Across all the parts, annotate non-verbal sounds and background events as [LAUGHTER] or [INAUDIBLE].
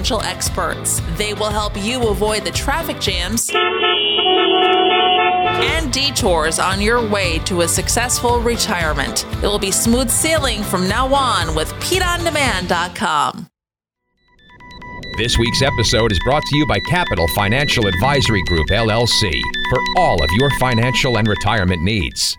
financial experts. They will help you avoid the traffic jams and detours on your way to a successful retirement. It will be smooth sailing from now on with PeteOnDemand.com. This week's episode is brought to you by Capital Financial Advisory Group, LLC, for all of your financial and retirement needs.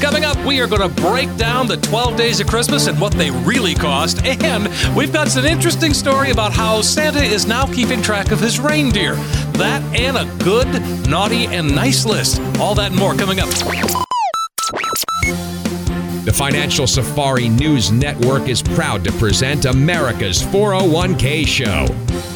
Coming up, we are going to break down the 12 days of Christmas and what they really cost. And we've got an interesting story about how Santa is now keeping track of his reindeer. That and a good, naughty, and nice list. All that and more coming up. The Financial Safari News Network is proud to present America's 401k Show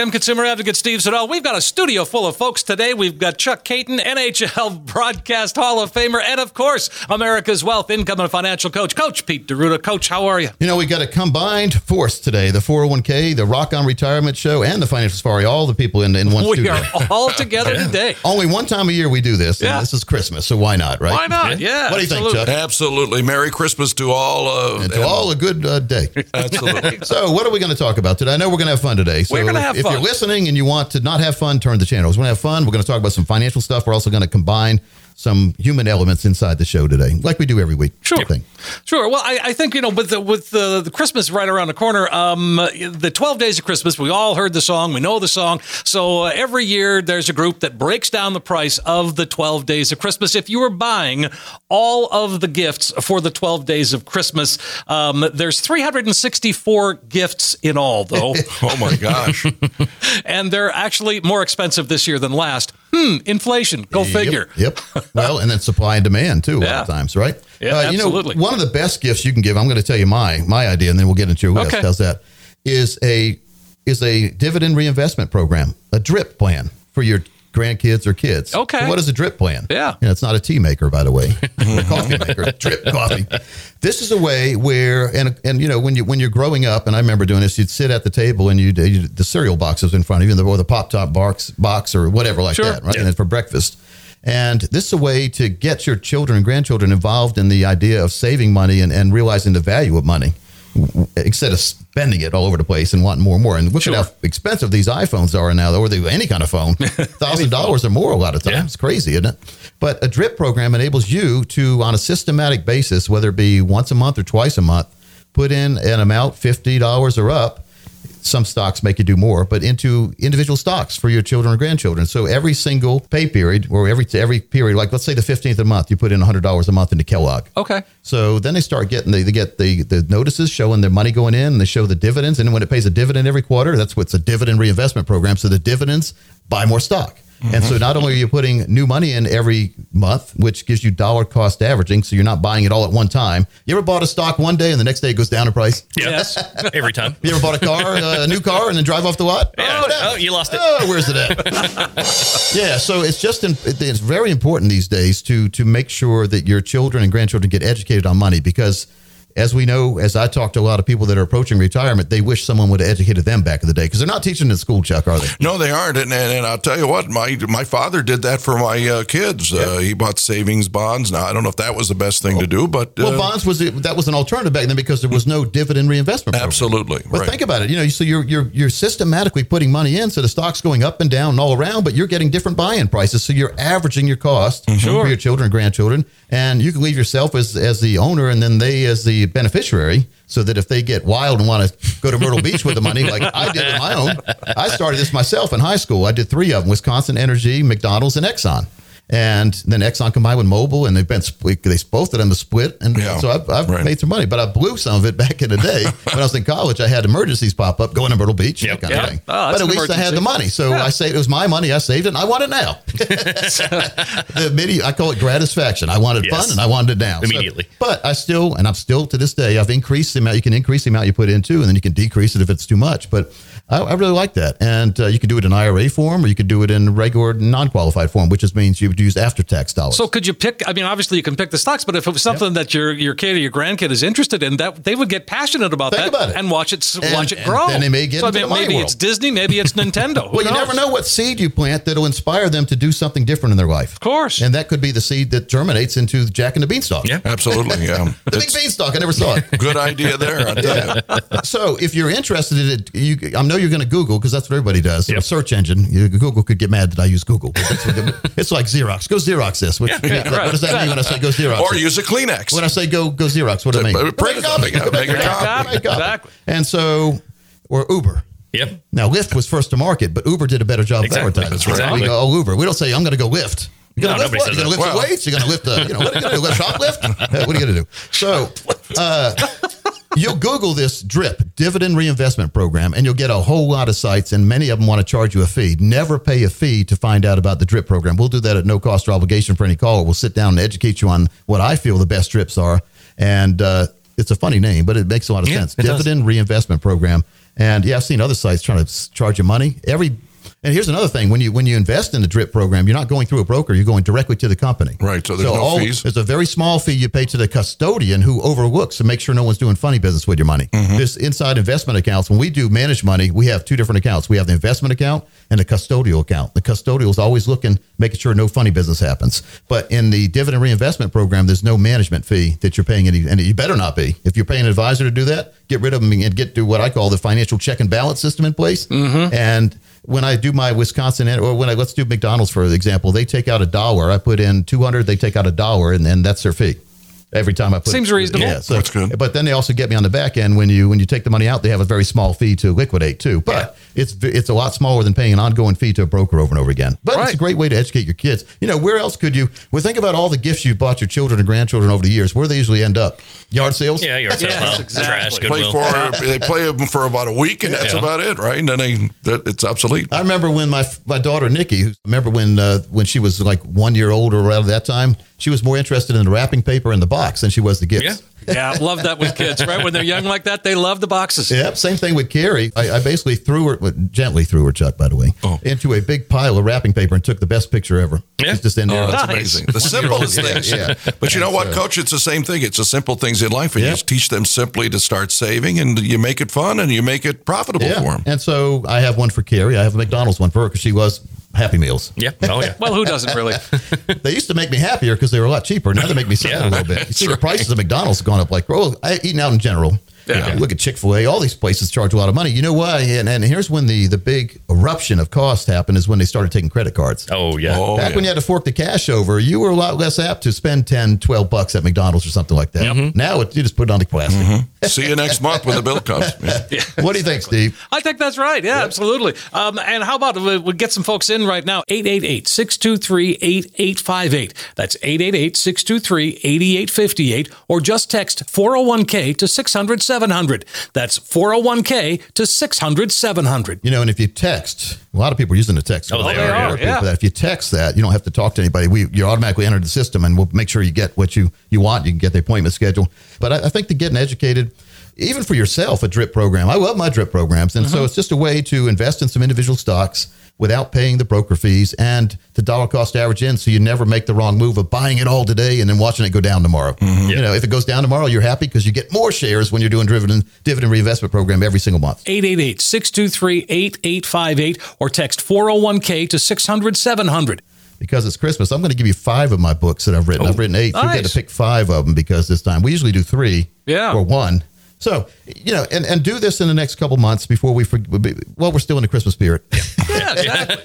I'm consumer advocate Steve Siddall. We've got a studio full of folks today. We've got Chuck Kaiton, NHL [LAUGHS] Broadcast Hall of Famer, and of course, America's Wealth Income and Financial Coach, Coach Pete D'Arruda. Coach, how are you? You know, we got a combined force today the 401k, the Rock on Retirement Show, and the Financial Safari, all the people in, in one we studio. are all together [LAUGHS] today. Only one time a year we do this. Yeah. This is Christmas, so why not, right? Why not? Yeah. What do you think, absolutely. Chuck? Absolutely. Merry Christmas to all. Uh, And to all a good uh, day. [LAUGHS] Absolutely. So, what are we going to talk about today? I know we're going to have fun today. So, We're gonna have if fun. you're listening and you want to not have fun, turn the channel. We're going to have fun. We're going to talk about some financial stuff. We're also going to combine some human elements inside the show today, like we do every week. Sure. I think. Sure. Well, I, I think you know, with the, with the, the Christmas right around the corner, um, the Twelve Days of Christmas. We all heard the song. We know the song. So uh, every year there's a group that breaks down the price of the Twelve Days of Christmas. If you were buying all of the gifts for the Twelve Days of Christmas, um, there's 364 gifts in all, though, [LAUGHS] oh my gosh. [LAUGHS] and they're actually more expensive this year than last. Hmm. Inflation. Go figure. Yep. yep. well, and then supply and demand too. A lot of times, right? Uh, Yeah, You absolutely. know, one of the best gifts you can give. I'm going to tell you my my idea, and then we'll get into who Okay. else does that. Is a is a dividend reinvestment program, a drip plan for your grandkids or kids. Okay. So what is a drip plan? Yeah. You know, it's not a tea maker, by the way, [LAUGHS] coffee maker, drip coffee. This is a way where, and and you know, when you when you're growing up, and I remember doing this, you'd sit at the table and you'd, you'd the cereal boxes in front of you, or the pop top box box or whatever like Sure. that, right? And then for breakfast. And this is a way to get your children and grandchildren involved in the idea of saving money and, and realizing the value of money instead of spending it all over the place and wanting more and more. And look Sure. at how expensive these iPhones are now, or the, any kind of phone, [LAUGHS] thousand dollars or more a lot of times. Yeah. It's crazy, isn't it? But a drip program enables you to, on a systematic basis, whether it be once a month or twice a month, put in an amount fifty dollars or up. Some stocks make you do more, but into individual stocks for your children or grandchildren. So every single pay period, or every every period, like let's say the fifteenth of the month, you put in hundred dollars a month into Kellogg. Okay. So then they start getting they, they get the the notices showing their money going in, and they show the dividends, and when it pays a dividend every quarter, that's what's a dividend reinvestment program. So the dividends buy more stock. And so not only are you putting new money in every month, which gives you dollar cost averaging, so you're not buying it all at one time. You ever bought a stock one day and the next day it goes down in price? Yes. [LAUGHS] Every time. You ever bought a car, uh, a new car, and then drive off the lot? Yeah. Oh, no. Oh, you lost it. Oh, where's it at? [LAUGHS] yeah, so it's just in, it's very important these days to to make sure that your children and grandchildren get educated on money because as we know, as I talk to a lot of people that are approaching retirement, they wish someone would have educated them back in the day because they're not teaching in school, Chuck, are they? No, they aren't, and, and, and I'll tell you what, my my father did that for my uh, kids. Uh, he bought savings bonds. Now I don't know if that was the best thing to do, but uh, Well, bonds was that was an alternative back then because there was no dividend reinvestment. Program. absolutely. But right. think about it. You know, so you're you're you're systematically putting money in, so the stock's going up and down and all around, but you're getting different buy-in prices, so you're averaging your cost for your children and grandchildren, and you can leave yourself as as the owner, and then they as the beneficiary, so that if they get wild and want to go to Myrtle Beach with the money, like I did with my own, I started this myself in high school. I did three of them: Wisconsin Energy, McDonald's, and Exxon. And then Exxon combined with Mobil, and they've been split. They both of them to split, and Yeah, so I've, I've right. made some money. But I blew some of it back in the day [LAUGHS] when I was in college. I had emergencies pop up, going to Myrtle Beach, Yep. that kind Yeah. of thing. Oh, but at least I had the money, so I saved. It was my money. I saved it, and I want it now. [LAUGHS] the midi, I call it gratisfaction. I wanted Yes. fun, and I wanted it now So- Immediately. but I still, and I'm still to this day, I've increased the amount. You can increase the amount you put into, and then you can decrease it if it's too much. But I, I really like that, and uh, you can do it in IRA form, or you could do it in regular non-qualified form, which just means you would use after-tax dollars. So could you pick? I mean, obviously you can pick the stocks, but if it was something that your your kid or your grandkid is interested in, that they would get passionate about Think that about it. and watch it s- And- watch it and grow. then they may get so, I mean, the maybe world. it's Disney, maybe it's [LAUGHS] Nintendo. Who Well, you knows? never know what seed you plant that'll inspire them to do something different in their life. Of course. And that could be the seed that germinates into Jack and the Beanstalk. Yeah. Absolutely, yeah. [LAUGHS] The big beanstalk. I never saw it. [LAUGHS] good idea there. I tell so if you're interested in it, you, I know you're going to Google because that's what everybody does. Yep. A search engine. You, Google could get mad that I use Google. that's what- [LAUGHS] it's like Xerox. Go Xerox this. What, what does that mean when I say go Xerox? Or it? use a Kleenex. when I say go go Xerox, what do I mean? Print make a- make a copy. Make a copy. Exactly. And so, or Uber. Yep. Now, Lyft was first to market, but Uber did a better job Exactly. of advertising. That's right. We go, oh, Uber. We don't say, I'm going to go Lyft. You're going No, to lift what? You're going to lift that. some Well- weights? You're going to lift, the. you know, what are you going to do? Lift shoplift? Uh, what are you going to do? So, uh, [LAUGHS] you'll Google this DRIP, Dividend Reinvestment Program, and you'll get a whole lot of sites, and many of them want to charge you a fee. Never pay a fee to find out about the DRIP program. We'll do that at no cost or obligation for any caller. We'll sit down and educate you on what I feel the best DRIPs are. And uh, it's a funny name, but it makes a lot of Yeah, sense. it does. Dividend Reinvestment Program. And yeah, I've seen other sites trying to charge you money. Every and here's another thing: when you when you invest in the DRIP program, you're not going through a broker; you're going directly to the company. Right, so there's no fees. There's a very small fee you pay to the custodian who overlooks to make sure no one's doing funny business with your money. Mm-hmm. This inside investment accounts. When we do manage money, we have two different accounts. We have the investment account and the custodial account. The custodial is always looking, making sure no funny business happens. But in the dividend reinvestment program, there's no management fee that you're paying any, and you better not be. If you're paying an advisor to do that, get rid of them and get to what I call the financial check and balance system in place. Mm-hmm. And when I do my Wisconsin, or when I let's do McDonald's for example, they take out a dollar. I put in two hundred, they take out a dollar, and then that's their fee. Every time I put Seems reasonable. Yeah, so, That's good. But then they also get me on the back end when you when you take the money out, they have a very small fee to liquidate too. But it's it's a lot smaller than paying an ongoing fee to a broker over and over again. But it's a great way to educate your kids. You know, where else could you? Well, think about all the gifts you've bought your children and grandchildren over the years. Where do they usually end up? Yard sales. Yeah, you're Yes, exactly. trash, Play Goodwill. for they play them for about a week, and that's Yeah. about it, right? And then they that, it's obsolete. I remember when my my daughter Nikki, remember when uh, when she was like one year old or around that time, she was more interested in the wrapping paper in the box than she was the gifts. Yeah. Yeah, love that with kids, right? When they're young like that, they love the boxes. Yep. Same thing with Carrie. I, I basically threw her, gently threw her, Chuck, by the way, Oh. into a big pile of wrapping paper and took the best picture ever. Yeah. She's just in there. Oh, that's Nice. amazing. The simplest Yeah, things. yeah. But you know what, so- Coach? It's the same thing. It's the simple things in life, and you just teach them simply to start saving, and you make it fun, and you make it profitable for Yeah. them. And so I have one for Carrie. I have a McDonald's one for her because she was Happy Meals. Yeah. Oh, yeah. Well, who doesn't really? [LAUGHS] They used to make me happier because they were a lot cheaper. Now they make me sad Yeah. a little bit. You see, the prices of McDonald's have gone up like, oh, I eating out in general. Yeah. Look at Chick fil A. All these places charge a lot of money. You know why? And, and here's when the, the big eruption of cost happened is when they started taking credit cards. Oh, yeah. Oh, Back yeah. when you had to fork the cash over, you were a lot less apt to spend 10, 12 bucks at McDonald's or something like that. Now it, you just put it on the plastic. [LAUGHS] See you next month when the bill comes. [LAUGHS] Yeah. What do you think, Steve? I think that's right. Yeah, absolutely. Um, and how about we, we get some folks in right now? 888 623 8858. That's 888 623 8858. Or just text 401k to 600 700. That's 401k to 600 700. You know, and if you text, a lot of people are using the text. Oh, they A lot are, yeah. people that. If you text that, you don't have to talk to anybody. We you automatically enter the system, and we'll make sure you get what you you want. You can get the appointment schedule. But I, I think to getting educated. Even for yourself, a drip program. I love my drip programs, and Mm-hmm. so it's just a way to invest in some individual stocks without paying the broker fees and the dollar cost average in so you never make the wrong move of buying it all today and then watching it go down tomorrow. Mm-hmm. You know, if it goes down tomorrow, you're happy because you get more shares when you're doing dividend dividend reinvestment program every single month. 888 623 8858 or text 401k to 600 700. because it's Christmas, I'm going to give you five of my books that I've written. I've oh. written eight. You get nice. to pick five of them because this time we usually do three Yeah. or one. So, you know, and, and do this in the next couple months before we, for, well, we're still in the Christmas spirit. [LAUGHS] Yeah,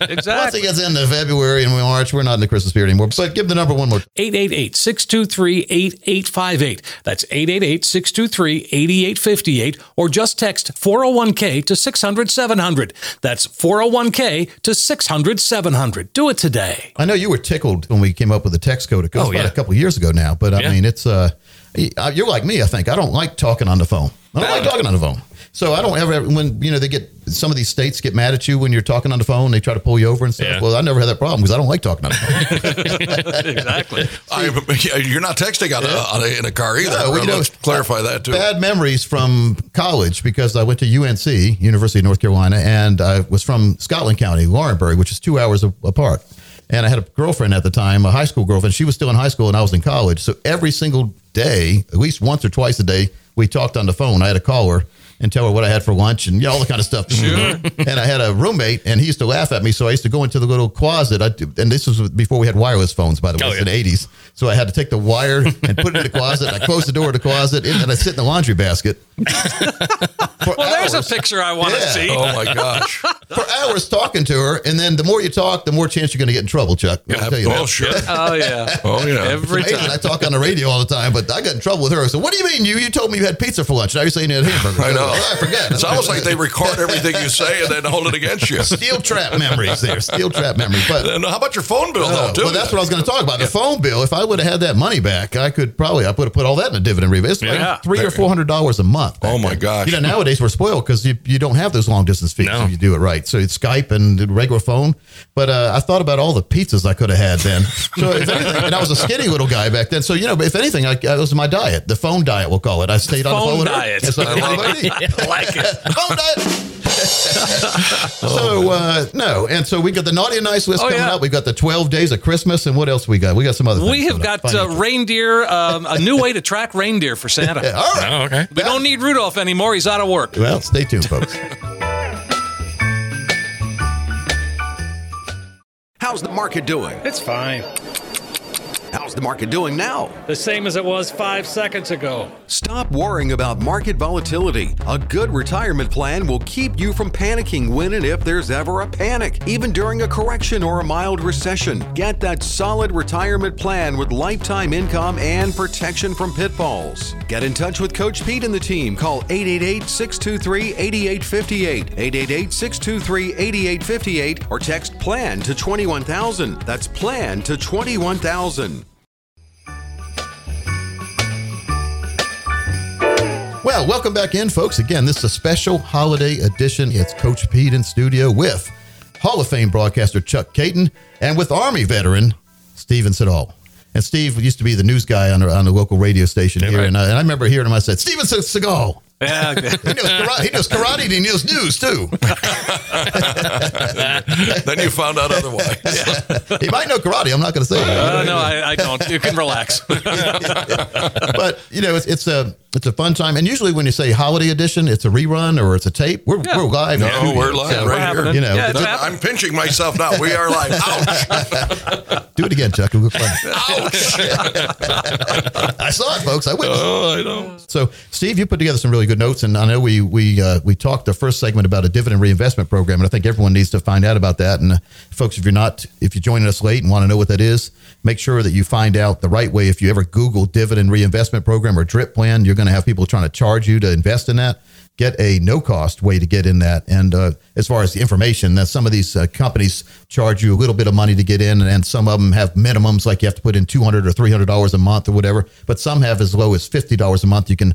exactly. Once it gets into February and March, we're not in the Christmas spirit anymore. But give the number one more. 888 623 8858. That's 888 623 8858. Or just text 401k to 600 700. That's 401k to 600 700. Do it today. I know you were tickled when we came up with the text code. It goes Oh, about yeah. a couple of years ago now, but I Yeah. mean, it's uh, you're like me. I think I don't like talking on the phone. I don't like talking on the phone. So I don't ever when you know they get some of these states get mad at you when you're talking on the phone. They try to pull you over and stuff. Yeah. Well, I never had that problem because I don't like talking on the phone. [LAUGHS] Exactly. [LAUGHS] I, you're not texting on a, on a, in a car either. No, well, know, Let's clarify that too. Bad memories from college because I went to UNC, University of North Carolina, and I was from Scotland County, Laurinburg, which is two hours apart. And I had a girlfriend at the time, a high school girlfriend. She was still in high school and I was in college. So every single day, at least once or twice a day, we talked on the phone. I had to call her and tell her what I had for lunch and you know, all the kind of stuff. Sure. [LAUGHS] and I had a roommate and he used to laugh at me. So I used to go into the little closet. I, and this was before we had wireless phones, by the way, Oh, it's in the 80s. So I had to take the wire and put it in the closet. I closed the door of the closet and I sit in the laundry basket. [LAUGHS] For Well, there's a picture I want to Yeah. see. oh my gosh. [LAUGHS] for hours talking to her, and then the more you talk, the more chance you're going to get in trouble, Chuck. I'll tell you oh sure. Oh, yeah. Oh yeah. Every Amazing. time. I talk on the radio all the time, but I got in trouble with her. So, what do you mean you you told me you had pizza for lunch? Now you're saying you had hamburger. I know. I forget. [LAUGHS] It's almost like they record everything you say and then hold it against you. steel trap memories there. Steel trap memories. But And how about your phone bill uh, though? Too. well, that's what I was going to talk about. The phone bill. If I would have had that money back, I could probably I would have put all that in a dividend rebate. It's like Yeah. three or four hundred dollars a month. Oh, my then. gosh. You know, nowadays we're spoiled because you, you don't have those long distance fees No. if you do it right. So it's Skype and the regular phone. But uh, I thought about all the pizzas I could have had then. [LAUGHS] So if anything, and I was a skinny little guy back then. So you know, if anything, I, that was my diet, the phone diet, we'll call it. I stayed on the Phone phone with her. diet. It's like anybody. I [LAUGHS] [LAUGHS] like it. [LAUGHS] phone diet. so uh, no, and so we got the naughty and nice list Oh, coming yeah. up. We've got the twelve days of Christmas, and what else we got? We got some other. We have got uh, reindeer, um, a new way to track reindeer for Santa. Yeah, [LAUGHS] all right. Oh, okay. We don't need Rudolph anymore. He's out of work. Well, stay tuned, folks. How's the market doing? It's fine. How's the market doing now? The same as it was five seconds ago. Stop worrying about market volatility. A good retirement plan will keep you from panicking when and if there's ever a panic, even during a correction or a mild recession. Get that solid retirement plan with lifetime income and protection from pitfalls. Get in touch with Coach Pete and the team. Call 888 623 8858, 888 623 8858, or text PLAN to 21000. That's PLAN to 21000. Well, welcome back in, folks. Again, this is a special holiday edition. It's Coach Pete in studio with Hall of Fame broadcaster Chuck Kaiton and with Army veteran Steven Siddall. And Steve used to be the news guy on the, on the local radio station Yeah, here. right. And, I, and I remember hearing him. I said, Steven Seagal. Yeah. He knows, karate, he knows karate and he knows news too. [LAUGHS] then you found out otherwise. [LAUGHS] He might know karate. I'm not going to say it. Uh, no, I, I don't. You can relax. [LAUGHS] but you know, it's, it's a it's a fun time. And usually, when you say holiday edition, it's a rerun or it's a tape. We're, Yeah. we're live. No, studio. we're live So, right here. You know, Yeah. I'm pinching myself now. We are live. Ouch! do it again, Chuck. It'll look funny. Ouch! I saw it, folks. I witnessed. Oh, I know. So, Steve, you put together some really good notes, and I know we we uh, we talked the first segment about a dividend reinvestment program, and I think everyone needs to find out about that. And uh, folks, if you're not, if you're joining us late and want to know what that is, make sure that you find out the right way. If you ever Google dividend reinvestment program or DRIP plan, you're going to have people trying to charge you to invest in that. Get a no cost way to get in that. And uh, as far as the information, that some of these uh, companies charge you a little bit of money to get in, and, and some of them have minimums, like you have to put in two hundred or three hundred dollars a month or whatever. But some have as low as fifty dollars a month. You can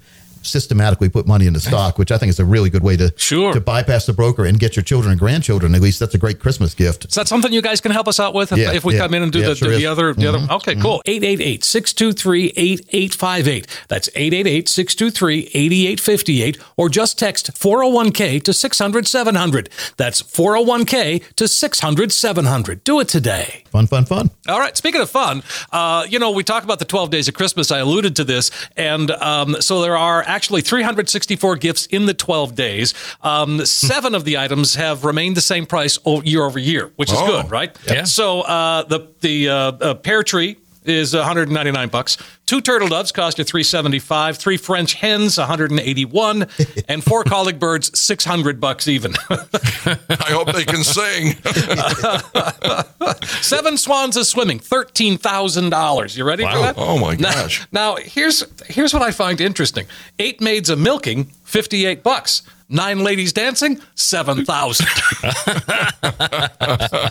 systematically put money into stock, which I think is a really good way to Sure. to bypass the broker and get your children and grandchildren. At least that's a great Christmas gift. Is that something you guys can help us out with if, Yeah, if we yeah. come in and do Yeah, the, sure do the other the Mhm, other? Okay, cool. 888-623-8858. That's 888-623-8858 or just text 401k to 600-700. That's 401k to 600-700. Do it today. Fun, fun, fun. All right. Speaking of fun, uh, you know, we talk about the 12 days of Christmas. I alluded to this. And um, so there are actually 364 gifts in the 12 days. Um, seven of the items have remained the same price year over year, which is Oh. good, right? Yeah. So uh, the, the uh, uh, pear tree is 199 bucks. Two turtle doves cost you 375. Three French hens 181, [LAUGHS] and four colic birds 600 bucks even. [LAUGHS] I hope they can sing. [LAUGHS] Seven swans of swimming, thirteen thousand dollars. You ready for that? Oh, my Now- gosh. Now, here's here's what I find interesting: eight maids of milking, fifty-eight bucks. Nine ladies dancing, seven thousand. [LAUGHS]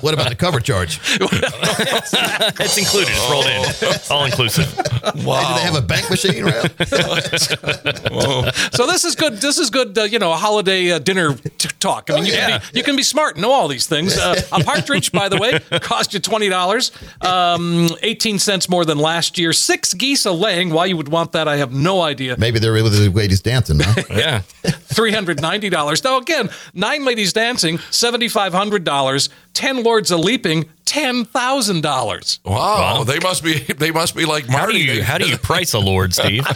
What about the cover charge? [LAUGHS] It's included. It's rolled in. All inclusive. Hey, do they have a bank machine around? [LAUGHS] so this is good. This is good. Uh, you know, holiday uh, dinner t- talk. I mean, you, yeah. can be, you can be smart and know all these things. Uh, a partridge, by the way, cost you twenty dollars, um, eighteen cents more than last year. Six geese a laying. Why you would want that, I have no idea. Maybe they're with the ladies dancing. Huh? Yeah. Three hundred ninety dollars. Now again, nine ladies dancing, seventy five hundred dollars. Ten lords a leaping, ten thousand dollars. Wow, they must be they must be like How do Marty. you how do you price a lord, Steve? [LAUGHS]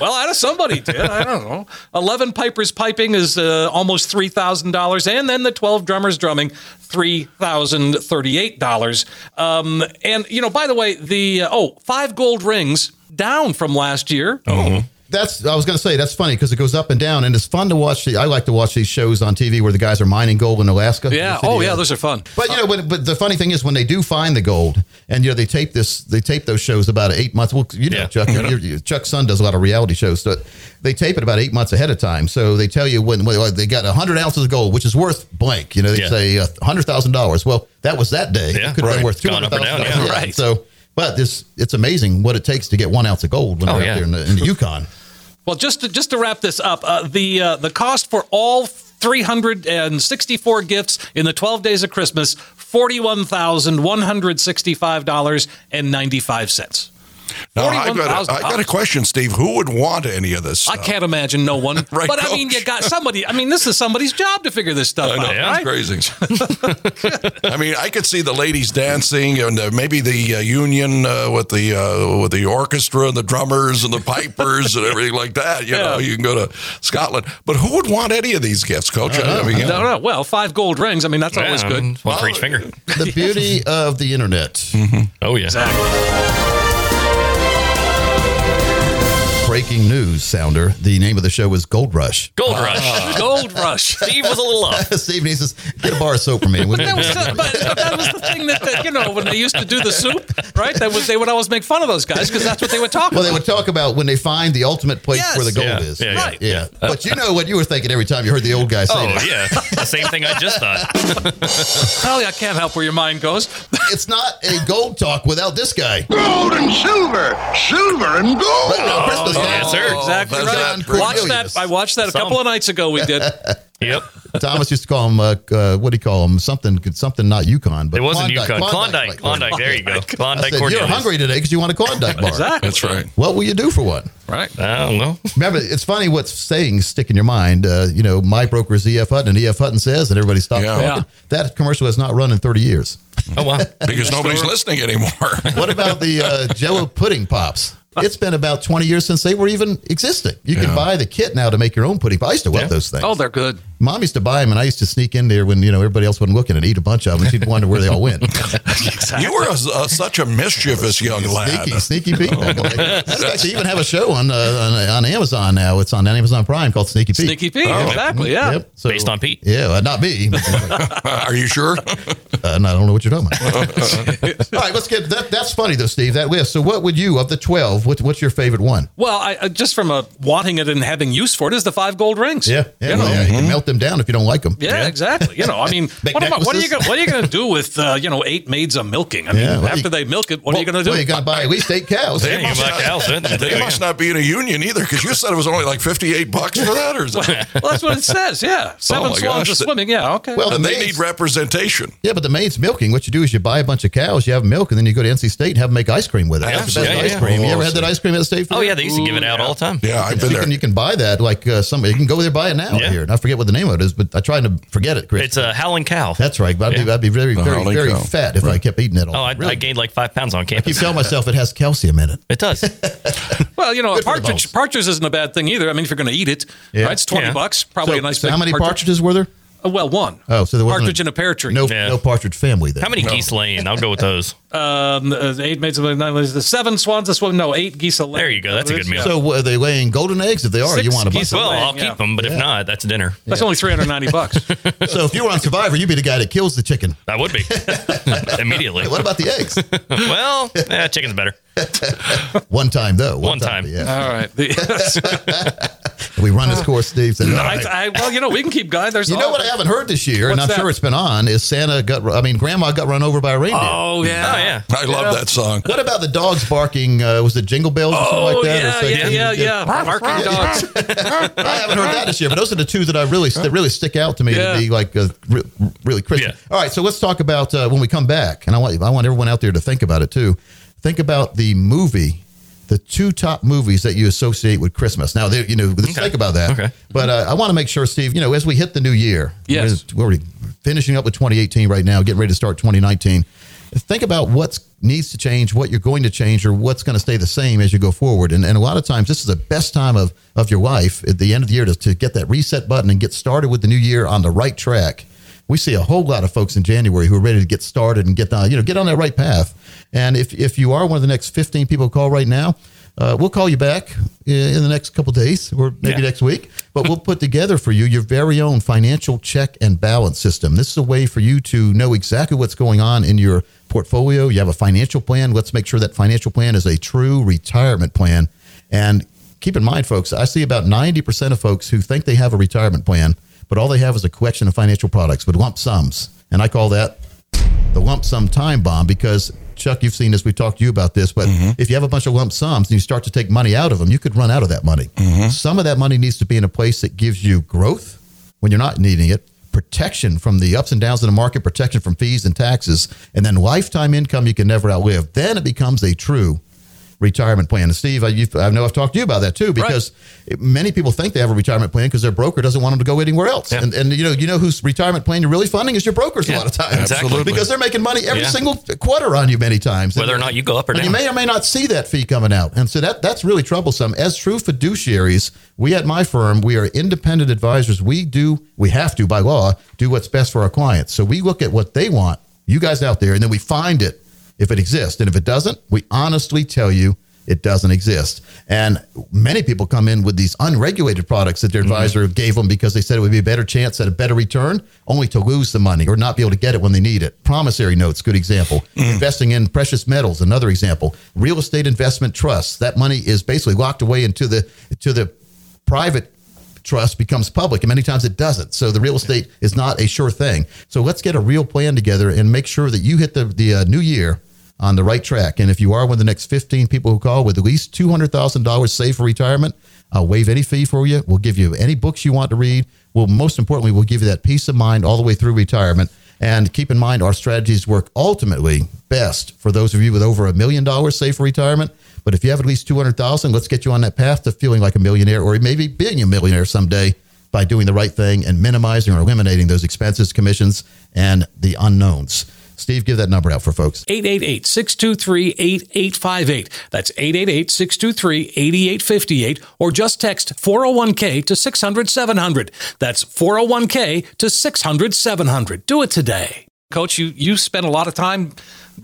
Well, I know somebody did. I don't know. Eleven pipers piping is uh, almost three thousand dollars, and then the twelve drummers drumming, three thousand thirty-eight dollars. Um, and you know, by the way, the uh, oh five gold rings down from last year. That's I was going to say that's funny because it goes up and down, and it's fun to watch. The, I like to watch these shows on TV where the guys are mining gold in Alaska. Yeah. The city Oh, yeah. Those are fun. But you know, but, but the funny thing is when they do find the gold, and you know they tape this, they tape those shows about eight months. Well, you know, Yeah. Chuck, you you- Chuck's son does a lot of reality shows, so they tape it about eight months ahead of time. So they tell you when, when they got hundred ounces of gold, which is worth blank. You know, they Yeah. say uh, hundred thousand dollars. Well, that was that day. Yeah, it could have been worth two Gone up or down, dollars. yeah. Right. So, but this it's amazing what it takes to get one ounce of gold when Oh, they're yeah. out there in the, in the [LAUGHS] Yukon. Well, just to, just to wrap this up, uh, the uh, the cost for all 364 gifts in the 12 days of Christmas, $41,165.95. Now, I got, a, I got a question, Steve. Who would want any of this? I can't imagine no one. [LAUGHS] Right, but I mean, you got somebody. I mean, this is somebody's job to figure this stuff I know, out, Yeah. right? crazy. [LAUGHS] I mean, I could see the ladies dancing, and uh, maybe the uh, union uh, with the uh, with the orchestra and the drummers and the pipers and everything like that. You know, Yeah. you can go to Scotland, but who would want any of these gifts, Coach? I mean, you know. No, no. Well, five gold rings. I mean, that's always good. One for each finger. The beauty of the internet. Oh yeah. Breaking news sounder. The name of the show is Gold Rush. Gold rush. Ah. Gold rush. Steve was a little off. [LAUGHS] Steve needs to get a bar of soap for me. Would? That was, the, but that was the thing that, that, you know, when they used to do the soup, right? That was, they would always make fun of those guys because that's what they would talk Well, they about. would talk about when they find the ultimate place Yes. where the gold Yeah, is. yeah, yeah. Right. Yeah. Uh, but you know what you were thinking every time you heard the old guy say Oh that. yeah. The same thing I just thought. [LAUGHS] Well, I can't help where your mind goes. [LAUGHS] It's not a gold talk without this guy. Gold and silver, silver and gold. No, Christmas yes, time. sir. Exactly that's right. John Watch that. I watched that a couple of nights ago. We did. [LAUGHS] Yep. Thomas used to call him, uh, uh, what do you call him? Something, something not Yukon, but It wasn't Klondike, Yukon. Klondike. like- Klondike. There you go. I Klondike said, you're hungry today because you want a Klondike bar. Exactly. That's right. What will you do for one? Right. I don't know. Remember, it's funny what sayings stick in your mind. Uh, you know, my broker is E.F. Hutton, and E.F. Hutton says, and everybody stops Yeah. talking. That commercial has not run in 30 years. Oh wow. [LAUGHS] Because nobody's listening anymore. What about the uh, Jello pudding pops? It's been about 20 years since they were even existing. You can Yeah. buy the kit now to make your own pudding pie. I used to love Yeah. those things. Oh, they're good. Mom used to buy them, and I used to sneak in there when you know everybody else wasn't looking and eat a bunch of them. She'd wonder where they all went. [LAUGHS] You were a, a, such a mischievous young lad. sneaky, sneaky Pete. they even have a show on, uh, on on Amazon now. It's on Amazon Prime called Sneaky Pete. Sneaky Pete. Exactly. Yeah. Yep. So- Based on Pete. Yeah, uh, not me. [LAUGHS] [LAUGHS] Are you sure? Uh, no, I don't know what you're talking about. All right, let's get that. That's funny though, Steve. That list. So, what would you of the twelve? 12. What, what's your favorite one? Well, I, uh, just from a wanting it and having use for it is the five gold rings. Yeah, yeah, you well, know. yeah, you can melt them down if you don't like them. Yeah, exactly. You know, I mean, [LAUGHS] what, about, what are you gonna, what are you going to do [LAUGHS] with uh, you know eight maids of milking? I mean, Yeah, after you- they milk it, what are you going to do? Well, you got to buy at least eight cows. Yeah, you can cows. then. They must not be in a union either, because you said it was only like fifty-eight bucks for that, or is that? well, that's what it says. Yeah, [LAUGHS] seven Oh my swans gosh. are swimming. Yeah, okay. Well, the And they need representation. Yeah, but the maid's milking. What you do is you buy a bunch of cows, you have milk, and then you go to NC State and have them make ice cream with it. That's the best ice cream. You Oh, ever had that ice cream at the state fair? Oh yeah, they used to give it out all the time. Yeah, I've been you there. can, you can buy that like uh, somebody. You can go there buy it now Yeah. here. And I forget what the name of it is, but I tried to forget it, Chris. It's a howling cow. That's right. But I'd, be, I'd be very, very, howling very cow. fat if I kept eating it all. Oh, I, I Really. gained like five pounds on I keep campus. telling myself it has calcium in it. It does. [LAUGHS] well, you know, a Good for the bones. partridge partridge isn't a bad thing either. I mean, if you're going to eat it, Yeah. right? It's twenty Yeah. bucks. Probably So- a nice. so big how many partridges were there? Uh, well, one. Oh, so there wasn't partridge a- in a pear tree. No, Yeah. no partridge family then. How many geese laying? I'll go with those. Um, uh, eight maids of nine. ladies, The seven swans a swim. No, eight geese a lay. There you go. That's a good meal. So are they laying golden eggs? If they are, Six you want to buy geese some. Well, I'll yeah. keep them, but if not, that's dinner. That's only three hundred ninety bucks. [LAUGHS] So if you were on Survivor, you'd be the guy that kills the chicken. That would be [LAUGHS] immediately. What about the eggs? Well, yeah, chicken's better. [LAUGHS] One time though. One time. Yeah. All right. The- We run this course, Steve. Said, "All I, right." I, well, you know, we can keep going. There's You know all- what I haven't heard this year, and What's I'm that? sure it's been on, is Santa got. I mean, Grandma got run over by a reindeer. Oh yeah. Oh yeah. I love that song. What about the dogs barking? Uh, was it Jingle Bells or something Oh like that? yeah, or say- yeah, yeah, yeah. Barking dogs. [LAUGHS] I haven't heard that this year, but those are the two that I really that really stick out to me Yeah. to be like uh, re- really Christian. Yeah. All right, so let's talk about uh, when we come back, and I want I want everyone out there to think about it too. Think about the movie, the two top movies that you associate with Christmas. Now, they, you know, let's think about that. Okay. But uh, I want to make sure, Steve, you know, as we hit the new year, Yes. we're already finishing up with 2018 right now, getting ready to start 2019. Think about what needs to change, what you're going to change, or what's going to stay the same as you go forward. And, and a lot of times, this is the best time of, of your life at the end of the year to, to get that reset button and get started with the new year on the right track. We see a whole lot of folks in January who are ready to get started and get on, you know, get on that right path. And if, if you are one of the next 15 people who call right now, uh, we'll call you back in the next couple days or maybe Yeah. next week. But we'll put together for you your very own financial check and balance system. This is a way for you to know exactly what's going on in your portfolio. You have a financial plan. Let's make sure that financial plan is a true retirement plan. And keep in mind, folks, I see about 90% of folks who think they have a retirement plan, but all they have is a collection of financial products with lump sums. And I call that the lump sum time bomb because Chuck, you've seen this. We've talked to you about this, but mm-hmm. if you have a bunch of lump sums and you start to take money out of them, you could run out of that money. Mm-hmm. Some of that money needs to be in a place that gives you growth when you're not needing it, protection from the ups and downs of the market, protection from fees and taxes, and then lifetime income you can never outlive. Then it becomes a true retirement plan. And Steve, I, you've, I know I've talked to you about that too, because it- many people think they have a retirement plan because their broker doesn't want them to go anywhere else. Yeah. And, and you know, you know whose retirement plan you're really funding is your brokers a lot of times, exactly. because they're making money every Yeah. single quarter on you many times. Whether or not you go up or and down. you may or may not see that fee coming out. And so that that's really troublesome. As true fiduciaries, we at my firm, we are independent advisors. We do, we have to by law, do what's best for our clients. So we look at what they want, you guys out there, and then we find it if it exists. And if it doesn't, we honestly tell you it doesn't exist. And many people come in with these unregulated products that their advisor gave them because they said it would be a better chance at a better return, only to lose the money or not be able to get it when they need it. Promissory notes, good example. Investing in precious metals, another example. Real estate investment trusts. That money is basically locked away into the to the private trust becomes public and many times it doesn't so the real estate is not a sure thing so let's get a real plan together and make sure that you hit the, the uh, new year on the right track. And if you are one of the next 15 people who call with at least $200000 saved for retirement i'll waive any fee for you. We'll give you any books you want to read. Well most importantly we'll give you that peace of mind all the way through retirement. And keep in mind our strategies work ultimately best for those of you with over a million dollars saved for retirement. But if you have at least 200,000, let's get you on that path to feeling like a millionaire or maybe being a millionaire someday by doing the right thing and minimizing or eliminating those expenses, commissions, and the unknowns. Steve, give that number out for folks. 888 623 8858. That's 888 623 8858. Or just text 401k to 600 700. That's 401k to 600 700. Do it today. Coach, you, you spent a lot of time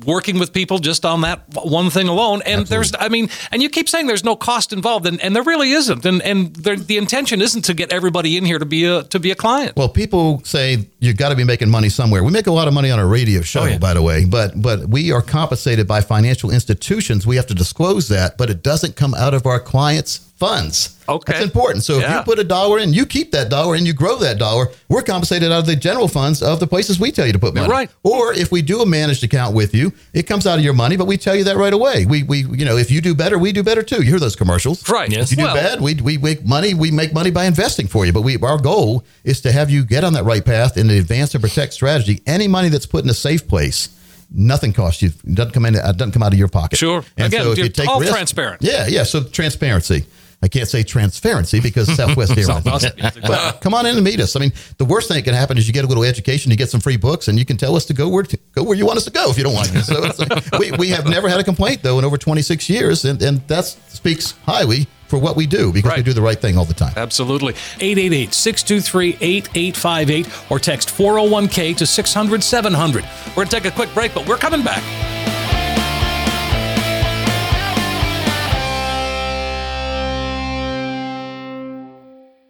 working with people just on that one thing alone. And there's, I mean, and you keep saying there's no cost involved, and, and there really isn't. And and the intention isn't to get everybody in here to be a to be a client. Well, people say you've got to be making money somewhere. We make a lot of money on our radio show, oh, by the way, but but we are compensated by financial institutions. We have to disclose that, but it doesn't come out of our clients' funds. Okay. that's important. So if Yeah. you put a dollar in, you keep that dollar and you grow that dollar. We're compensated out of the general funds of the places we tell you to put money. Right. Or if we do a managed account with you, it comes out of your money, but we tell you that right away. We we you know if you do better, we do better too. You hear those commercials, Right. Yes. If you do Well- bad, we we make money. We make money by investing for you. But we our goal is to have you get on that right path in the advance and protect strategy. Any money that's put in a safe place. Nothing costs you. It doesn't come in. Doesn't come out of your pocket. Sure. Again, if you're all transparent. Yeah, yeah. So transparency. I can't say transparency because [LAUGHS] Southwest Airlines. Southwest. but come on in and meet us. I mean, the worst thing that can happen is you get a little education, you get some free books, and you can tell us to go where to, go where you want us to go if you don't like it. So it's like, we we have never had a complaint though in over 26 years, and and that speaks highly for what we do because we do the right thing all the time. Absolutely. 888 623 8858 or text 401k to 600 700. We're going to take a quick break, but we're coming back.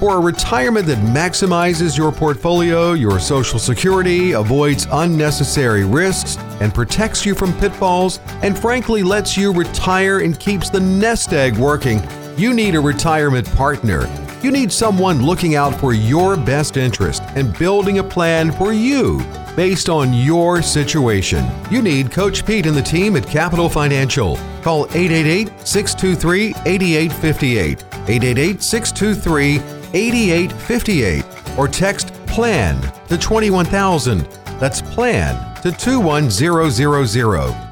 For a retirement that maximizes your portfolio, your social security, avoids unnecessary risks, and protects you from pitfalls, and frankly lets you retire and keeps the nest egg working, you need a retirement partner. You need someone looking out for your best interest and building a plan for you based on your situation. You need Coach Pete and the team at Capital Financial. Call 888 623 8858. 888 623 8858 or text PLAN to 21000. That's PLAN to 21000.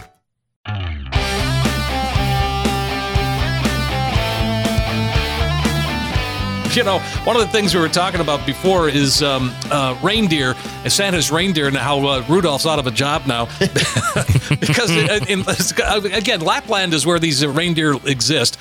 You know, one of the things we were talking about before is um, uh, reindeer, uh, Santa's reindeer, and how uh, Rudolph's out of a job now. [LAUGHS] because, uh, in, again, Lapland is where these uh, reindeer exist.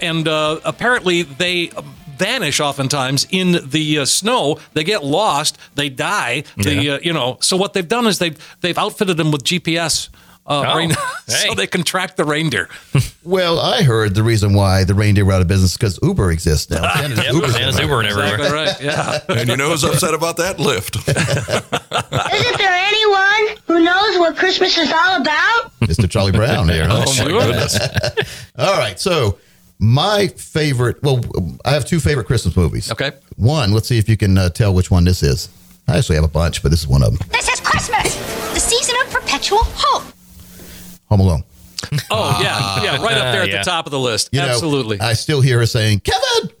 And uh, apparently they vanish oftentimes in the uh, snow. They get lost, they die. The, uh, you know, so what they've done is they've, they've outfitted them with GPS. Uh, Oh, rein- [LAUGHS] hey. so they can track the reindeer. [LAUGHS] Well, I heard the reason why the reindeer were out of business because Uber exists now. [LAUGHS] Santa's Yep, Uber's Santa's. Uber and everywhere. Exactly right. Yeah. And you know who's upset about that? Lyft. Isn't there anyone who knows what Christmas is all about? Mr. Charlie Brown here. huh? Oh, my goodness. All right. So, my favorite, well, I have two favorite Christmas movies. Okay. One, let's see if you can uh, tell which one this is. I actually have a bunch, but this is one of them This is Christmas, the season of perpetual hope. Home Alone. [LAUGHS] Oh yeah, yeah, right up there at Yeah. the top of the list. You know, Absolutely. I still hear her saying, Kevin! [LAUGHS]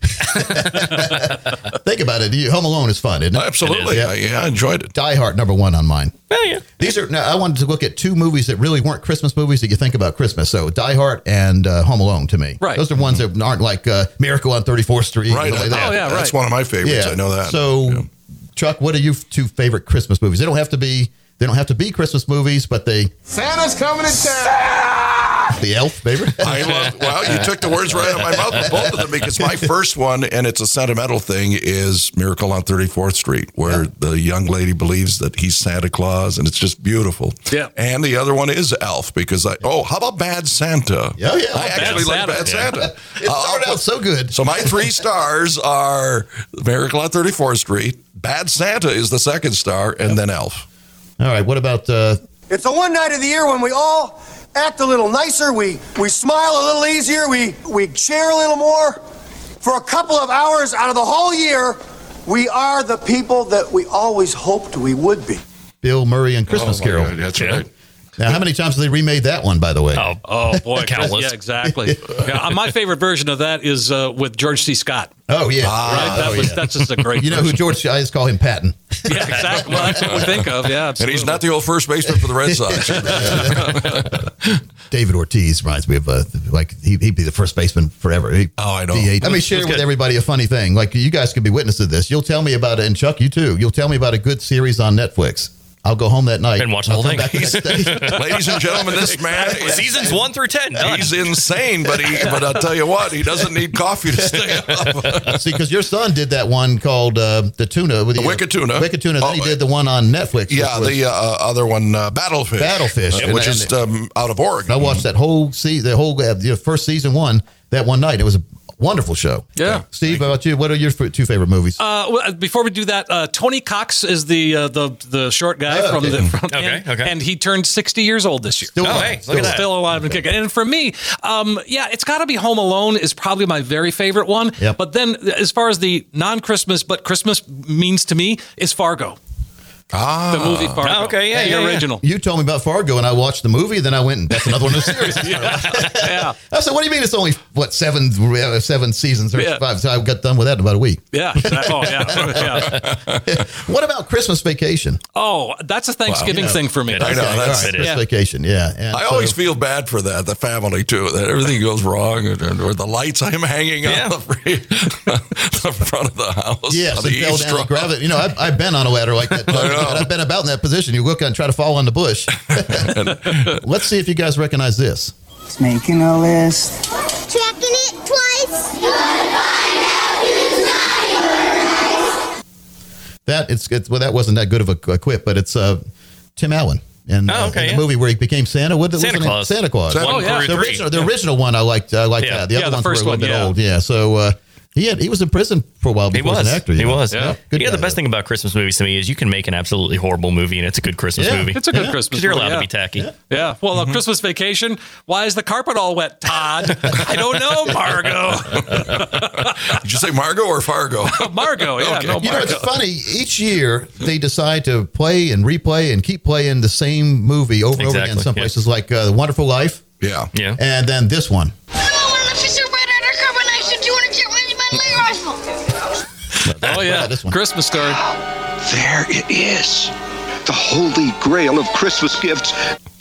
Think about it. You- Home Alone is fun, isn't it? Absolutely. Yeah. Yeah, I enjoyed it. Die Hard, number one on mine. Oh, yeah. These are now. I wanted to look at two movies that really weren't Christmas movies that you think about Christmas. So Die Hard and uh, Home Alone to me. Right. Those are ones that aren't like uh, Miracle on 34th Street. Right. Like that. Oh, yeah, That's one of my favorites. Yeah. I know that. So, Yeah. Chuck, what are your two favorite Christmas movies? They don't have to be. They don't have to be Christmas movies, but they. Santa's coming to town. The Elf favorite. I love. Well, you took the words right out of my mouth with both of them because my [LAUGHS] first one, and it's a sentimental thing, is Miracle on 34th Street, where the young lady believes that he's Santa Claus, and it's just beautiful. Yeah. And the other one is Elf because I. Oh, how about Bad Santa? Yeah, yeah. I Bad actually like Santa. Bad Santa. [LAUGHS] It I'll started put- out so good. So my three [LAUGHS] stars are Miracle on 34th Street, Bad Santa is the second star, and then Elf. All right. What about? Uh, It's the one night of the year when we all act a little nicer, we, we smile a little easier, we, we share a little more. For a couple of hours out of the whole year, we are the people that we always hoped we would be. Bill Murray and Christmas Oh, Carol. God, that's Yeah. right. Now, how many times have they remade that one? By the way. Oh, Oh boy, [LAUGHS] Countless. Yeah, exactly. [LAUGHS] Yeah, my favorite version of that is uh, with George C. Scott. Oh, yeah. Right, that Oh, was yeah. that's just a great. You know who. George? I just call him Patton. [LAUGHS] Yeah, exactly. Well, that's what we think of. Yeah, And he's not the old first baseman for the Red Sox. David Ortiz reminds me of uh, like he, he'd be the first baseman forever. He, oh, I know. DH. Let me share with everybody a funny thing. Like you guys could be witness to this. You'll tell me about it, and Chuck, you too. You'll tell me about a good series on Netflix. I'll go home that night And watch the I'll whole thing. back the next day. [LAUGHS] Ladies and gentlemen, this man Seasons one through ten. Done. he's insane, but he but I'll tell you what, he doesn't need coffee to stay up. [LAUGHS] See, because your son did that one called uh, the tuna, with The Wicked Tuna. Wicked tuna. Then he Oh, did the one on Netflix. Yeah, was- the uh, other one, uh, Battlefish. Battlefish. uh, And- which is and- um, out of Oregon. I watched that whole se- the whole uh, the first season one that one night. It was a wonderful show. Yeah. Steve, how about you? What are your two favorite movies? Uh, well, before we do that, uh, Tony Cox is the uh, the the short guy Oh, from okay. the from, Okay, and, okay. and he turned sixty years old this year. Still Oh, alive. hey, Still look at alive. that. Still alive and kicking. And for me, um, yeah, it's got to be Home Alone is probably my very favorite one. Yep. But then, as far as the non-Christmas but Christmas means to me, is Fargo, ah, the movie Fargo. Oh, okay, yeah, the yeah, yeah. original. You told me about Fargo, and I watched the movie. Then I went, and that's another one of the [LAUGHS] series. [LAUGHS] yeah, I said, "What do you mean? It's only what seven uh, seven seasons or Yeah. five?" So I got done with that in about a week. yeah. Oh, yeah. [LAUGHS] yeah. What about Christmas vacation? Oh, that's a Thanksgiving thing for me. I know. Okay, That's, right, it is. Christmas vacation. Yeah, and I so- always feel bad for that, the family too, that everything goes wrong, and, and- or the lights I'm hanging Yeah. on the, free, the front of the house. Yes, on and the fell east down and row. You know, I've, I've been on a ladder like that. Know. I've been about in that position. You look and try to fall on the bush. [LAUGHS] Let's see if you guys recognize this. It's making a list. Checking it twice. That it's, it's well, that wasn't that good of a, a quip, but it's uh, Tim Allen. And, Oh, okay, in the yeah. movie where he became Santa, what was Santa the name? Claus. Santa Claus. Santa Oh, yeah. the original, the original one I liked. I liked Yeah. that. The Yeah, other the ones first were a one, little bit yeah. old. Yeah. So uh, he had he was in prison for a while He before was. an actor. he know. was. Yeah. Good yeah, the best though. thing about Christmas movies to me is you can make an absolutely horrible movie and it's a good Christmas Yeah. movie. It's a good Yeah. Christmas. Because you're movie, allowed yeah. to be tacky. Yeah. Well, Mm-hmm. a Christmas vacation. Why is the carpet all wet, Todd? I don't know, [LAUGHS] Margo. Did you say Margot or Fargo? [LAUGHS] Margot. Yeah. Okay. No, You know, Margot. it's funny. Each year they decide to play and replay and keep playing the same movie over and over again. Exactly, Some yeah. places like uh, The Wonderful Life, yeah. Yeah. and then this one. Come on, one officer, Uh, oh yeah. this one. Christmas story. There it is. The holy grail of Christmas gifts.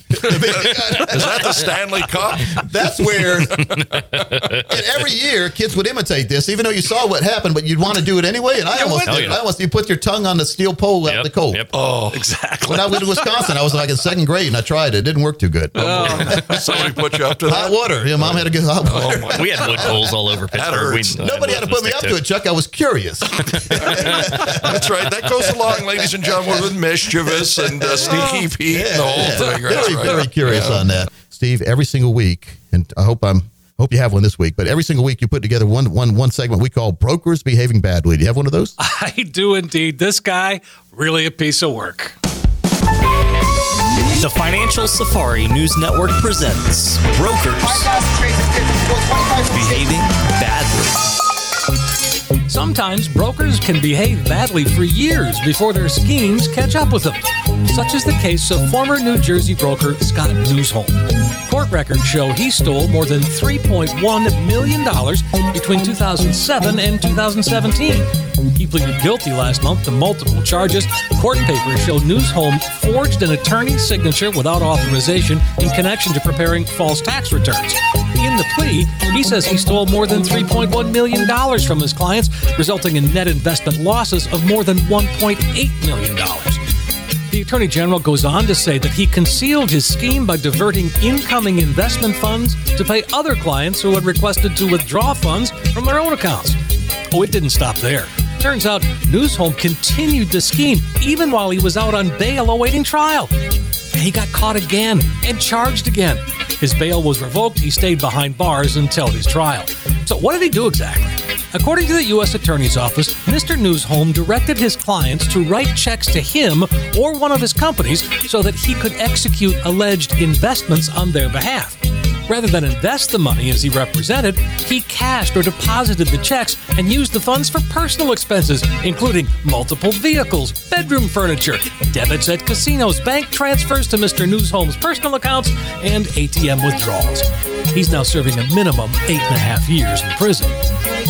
Is that the Stanley Cup? That's weird. and every year, kids would imitate this, even though you saw what happened, but you'd want to do it anyway. And I almost did. Oh, yeah. I almost you put your tongue on the steel pole out Yep. in the cold. Yep. Oh, Exactly. When I went to Wisconsin, I was like in second grade, and I tried it. It didn't work too good. somebody put you up to Hot that? water. Yeah, mom had a good hot water. we had wood poles all over Pittsburgh. We. Nobody had to put me up to it, Chuck. I was curious. That's right. That goes along, ladies and gentlemen, with mischievous and uh, sneaky Pete and the whole thing. That's very, right. very curious Yeah. on that, Steve. Every single week, and I hope I'm hope you have one this week. But every single week, you put together one one one segment we call "Brokers Behaving Badly." Do you have one of those? [LAUGHS] I do indeed. This guy really a piece of work. The Financial Safari News Network presents Brokers Behaving Badly. Sometimes brokers can behave badly for years before their schemes catch up with them. Such is the case of former New Jersey broker Scott Newsholm. Court records show he stole more than $3.1 million between 2007 and 2017. He pleaded guilty last month to multiple charges. Court papers show Newsholm forged an attorney's signature without authorization in connection to preparing false tax returns. In the plea, he says he stole more than $3.1 million from his clients, resulting in net investment losses of more than $1.8 million. The Attorney General goes on to say that he concealed his scheme by diverting incoming investment funds to pay other clients who had requested to withdraw funds from their own accounts. Oh, it didn't stop there. Turns out Newsholm continued the scheme even while he was out on bail awaiting trial. He got caught again and charged again. His bail was revoked. He stayed behind bars until his trial. So, what did he do exactly? According to the U.S. Attorney's Office, Mr. Newsholm directed his clients to write checks to him or one of his companies so that he could execute alleged investments on their behalf. Rather than invest the money as he represented, he cashed or deposited the checks and used the funds for personal expenses, including multiple vehicles, bedroom furniture, debits at casinos, bank transfers to Mr. Newsholm's personal accounts, and ATM withdrawals. He's now serving a minimum eight and a half years in prison.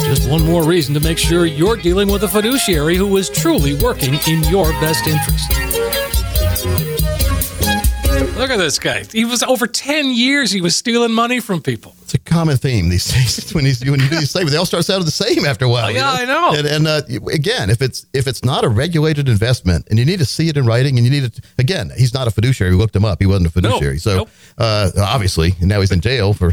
Just one more reason to make sure you're dealing with a fiduciary who is truly working in your best interest. Look at this guy. He was over 10 years he was stealing money from people. It's a common theme these [LAUGHS] days when, you when you do these statements. They all start sounding the same after a while. Oh, yeah, I know. And, and uh, again, if it's if it's not a regulated investment and you need to see it in writing and you need it, again, he's not a fiduciary. We looked him up. He wasn't a fiduciary. No, so nope. uh, obviously, and now he's in jail for,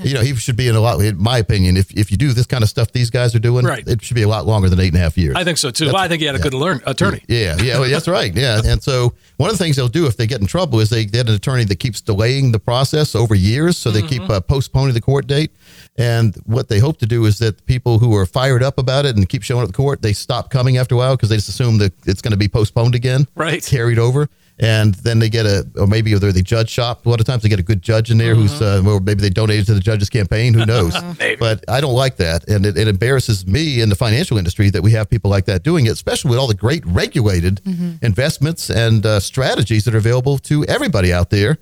you know, he should be in a lot, in my opinion, if, if you do this kind of stuff these guys are doing, Right. it should be a lot longer than eight and a half years. I think so too. Well, I think he had a good learn- attorney. Yeah, yeah, well, that's right. Yeah, and so one of the things they'll do if they get in trouble is they an attorney that keeps delaying the process over years, so they keep Mm-hmm. uh, postponing the court date. And what they hope to do is that the people who are fired up about it and keep showing up at the court, they stop coming after a while because they just assume that it's going to be postponed again, Right. Carried over. And then they get a, or maybe they're the judge shop. A lot of times they get a good judge in there who's, uh, or maybe they donated to the judge's campaign. Who [LAUGHS] knows? But I don't like that. And it, it embarrasses me in the financial industry that we have people like that doing it, especially with all the great regulated investments and uh, strategies that are available to everybody out there.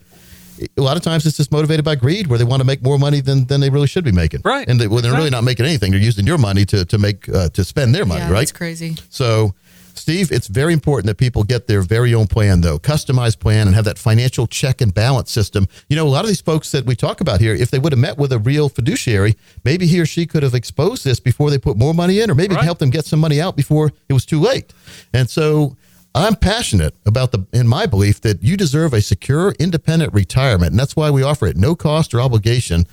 A lot of times it's just motivated by greed where they want to make more money than, than they really should be making. Right. And they, well, they're really not making anything. They're using your money to, to make, uh, to spend their money, yeah, right? that's crazy. So, Steve, it's very important that people get their very own plan, though, customized plan, and have that financial check and balance system. You know, a lot of these folks that we talk about here, if they would have met with a real fiduciary, maybe he or she could have exposed this before they put more money in, or maybe Right. help them get some money out before it was too late. And so, I'm passionate about the, in my belief, that you deserve a secure, independent retirement, and that's why we offer it no cost or obligation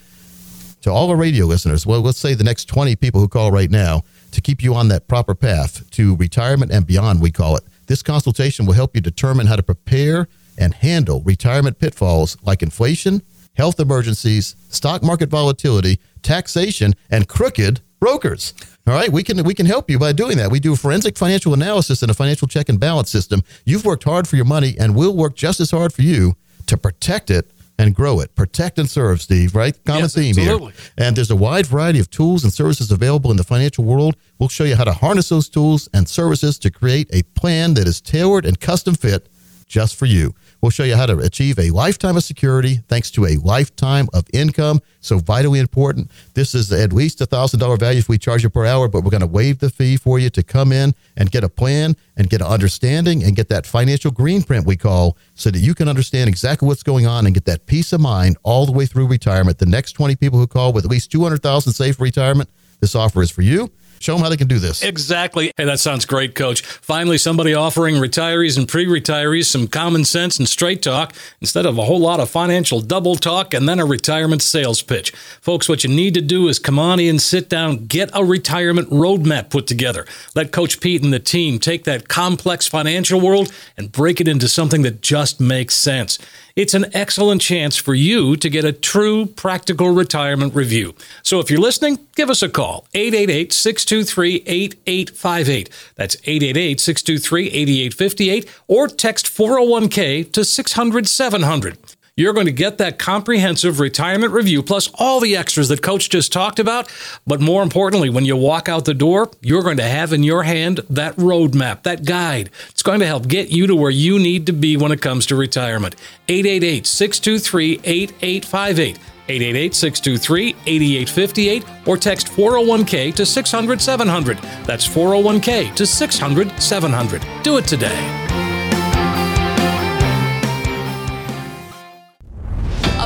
to all our radio listeners, well, let's say the next 20 people who call right now, to keep you on that proper path to retirement and beyond, we call it. This consultation will help you determine how to prepare and handle retirement pitfalls like inflation, health emergencies, stock market volatility, taxation, and crooked brokers. All right, we can we can help you by doing that. We do forensic financial analysis and a financial check and balance system. You've worked hard for your money, and we'll work just as hard for you to protect it and grow it. Protect and serve, Steve. Right? Common Yes, theme absolutely. here. And there's a wide variety of tools and services available in the financial world. We'll show you how to harness those tools and services to create a plan that is tailored and custom fit just for you. We'll show you how to achieve a lifetime of security thanks to a lifetime of income. So vitally important. This is at least a thousand dollar value if we charge you per hour, but we're going to waive the fee for you to come in and get a plan and get an understanding and get that financial green print we call so that you can understand exactly what's going on and get that peace of mind all the way through retirement. The next 20 people who call with at least 200,000 safe retirement, this offer is for you. Show them how they can do this. Exactly. Hey, that sounds great, Coach. Finally, somebody offering retirees and pre retirees some common sense and straight talk instead of a whole lot of financial double talk and then a retirement sales pitch. Folks, what you need to do is come on in, sit down, get a retirement roadmap put together. Let Coach Pete and the team take that complex financial world and break it into something that just makes sense. It's an excellent chance for you to get a true practical retirement review. So if you're listening, give us a call 888 623 8858. That's 888 623 8858 or text 401k to 600 700. You're going to get that comprehensive retirement review plus all the extras that Coach just talked about. But more importantly, when you walk out the door, you're going to have in your hand that roadmap, that guide. It's going to help get you to where you need to be when it comes to retirement. 888 623 8858. 888 623 8858 or text 401k to 600 700. That's 401k to 600 700. Do it today.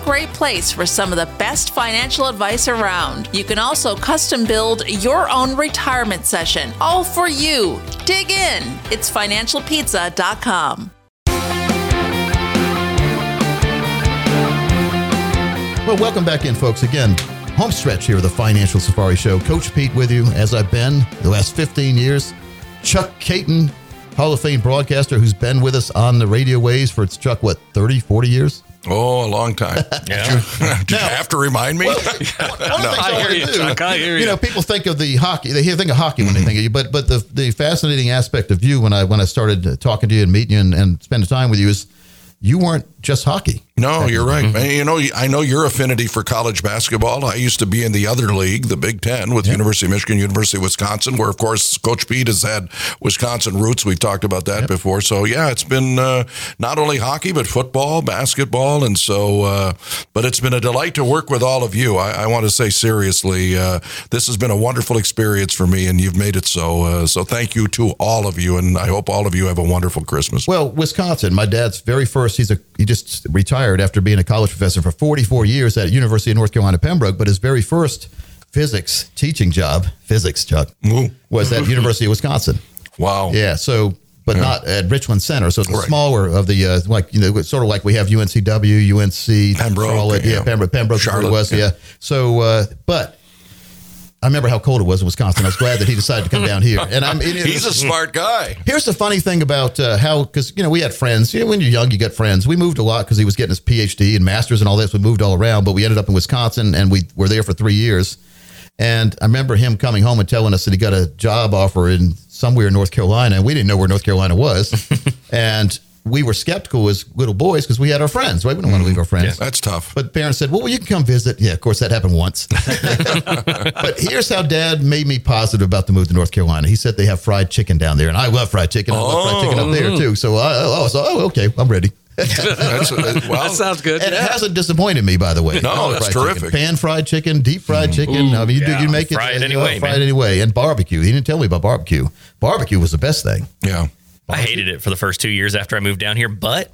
great place for some of the best financial advice around. You can also custom build your own retirement session, all for you. Dig in. It's financialpizza.com. Well, welcome back in, folks. Again, home stretch here of the Financial Safari Show. Coach Pete with you, as I've been the last 15 years. Chuck Kaiton, Hall of Fame broadcaster, who's been with us on the radio waves for, it's Chuck, what, 30, 40 years? Oh, a long time. [LAUGHS] Yeah. [LAUGHS] Did you have to remind me? One of the [LAUGHS] I I hear you, do, Chuck, I hear you. know, people think of the hockey. They think of hockey when they think of you, but but the the fascinating aspect of you when I when I started uh, talking to you and meeting you and, and spending time with you is you weren't just hockey. No, you're right. Man, You know, I know your affinity for college basketball. I used to be in the other league, the Big Ten, with University of Michigan, University of Wisconsin, where, of course, Coach Pete has had Wisconsin roots. We've talked about that before. So, yeah, it's been uh, not only hockey, but football, basketball. And so, uh, but it's been a delight to work with all of you. I, I want to say seriously, uh, this has been a wonderful experience for me, and you've made it so. Uh, so, thank you to all of you. And I hope all of you have a wonderful Christmas. Well, Wisconsin. My dad's very first. He's a he just retired after being a college professor for 44 years at University of North Carolina Pembroke. But his very first physics teaching job, physics Chuck, was at [LAUGHS] University of Wisconsin. Wow. Yeah. So, but not at Richland Center. So it's the Right. smaller of the uh, like you know sort of like we have UNCW, UNC, Pembroke, Charlotte, yeah, yeah. Pembroke, Pembroke, Charlotte, was, yeah. yeah. So, uh, but. I remember how cold it was in Wisconsin. I was glad that he decided to come down here. And I'm. it [LAUGHS] is- He's a smart guy. Here's the funny thing about uh, how, because you know, we had friends. You know, when you're young, you get friends. We moved a lot because he was getting his PhD and masters and all this. We moved all around, but we ended up in Wisconsin and we were there for three years. And I remember him coming home and telling us that he got a job offer in somewhere in North Carolina, and we didn't know where North Carolina was. [LAUGHS] and we were skeptical as little boys because we had our friends. Right? We don't want to leave our friends. Yeah, That's tough. But parents said, well, you can come visit. Yeah, of course, that happened once. [LAUGHS] but here's how dad made me positive about the move to North Carolina. He said they have fried chicken down there, and I love fried chicken. I love fried chicken up there, too. So I, oh, so, oh, okay, I'm ready. [LAUGHS] [LAUGHS] That's, uh, well, That sounds good. And yeah. it hasn't disappointed me, by the way. No, that's fried chicken. terrific. Pan fried chicken, deep fried chicken. I mean, you, do, you make it Fry it anyway, Fry man. anyway. And barbecue. He didn't tell me about barbecue. Barbecue was the best thing. yeah. I hated it for the first two years after I moved down here, but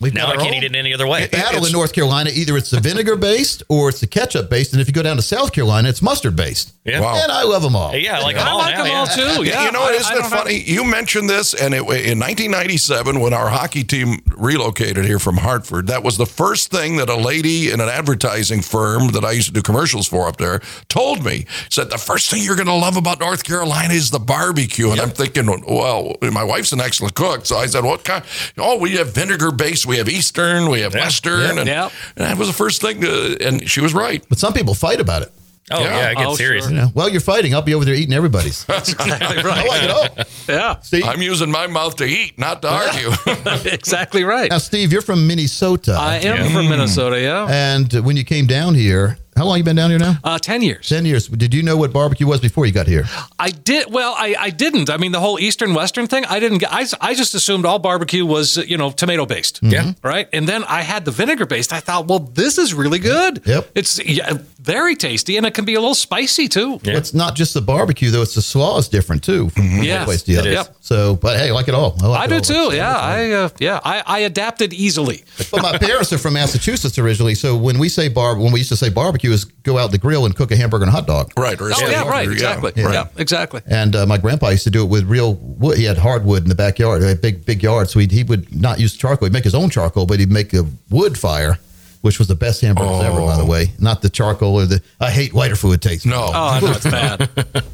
We've now got I can't own. eat it any other way. battle in North Carolina. Either it's the vinegar based or it's the ketchup based, and if you go down to South Carolina, it's mustard based. Yeah. Wow. And I love them all. Yeah, I like them I all like now. them all yeah. too. [LAUGHS] Yeah, you know, I- isn't I it don't have- funny? You mentioned this, and it, in 1997, when our hockey team relocated here from Hartford, that was the first thing that a lady in an advertising firm that I used to do commercials for up there told me. Said the first thing you're going to love about North Carolina is the barbecue, and I'm thinking, well, my wife's an excellent cook, so I said, what kind? Oh, we have vinegar based, we have Eastern, we have Western, and, Yeah. and that was the first thing. To, and she was right. But some people fight about it. Oh, Yeah. yeah, it gets Oh, serious. sure. You know, while you're fighting, I'll be over there eating everybody's. [LAUGHS] That's exactly [LAUGHS] right. I right. like it all. Yeah, Steve, I'm using my mouth to eat, not to argue. [LAUGHS] exactly right. now, Steve, you're from Minnesota. I am from Minnesota. Yeah, and when you came down here, how long you been down here now? uh, ten years. 10 years. Did you know what barbecue was before you got here? I did well. I, I didn't. I mean, the whole Eastern Western thing. I didn't. get I, I just assumed all barbecue was you know tomato based. Yeah. Right. And then I had the vinegar based. I thought, well, this is really good. Yep. It's yeah, very tasty and it can be a little spicy too. Yeah. It's not just the barbecue, though. It's the slaw is different, too, from one Yes, place to the other. Yep. So, but hey, I like it all. like I it do all. too. Like Yeah. I I uh, yeah. I, I adapted easily. But my [LAUGHS] parents are from Massachusetts originally, so when we say bar, when we used to say barbecue, is go out the grill and cook a hamburger and a hot dog. right. Or Oh steak, yeah. Right. or- Exactly. right. Yeah. Exactly. And uh, my grandpa used to do it with real wood. He had hardwood in the backyard, a big big yard, so he he would not use charcoal. He'd make his own charcoal, but he'd make a wood fire, which was the best hamburgers ever, by the way. Not the charcoal or the. I hate whiter fluid taste. No. Oh, I know it's bad. [LAUGHS]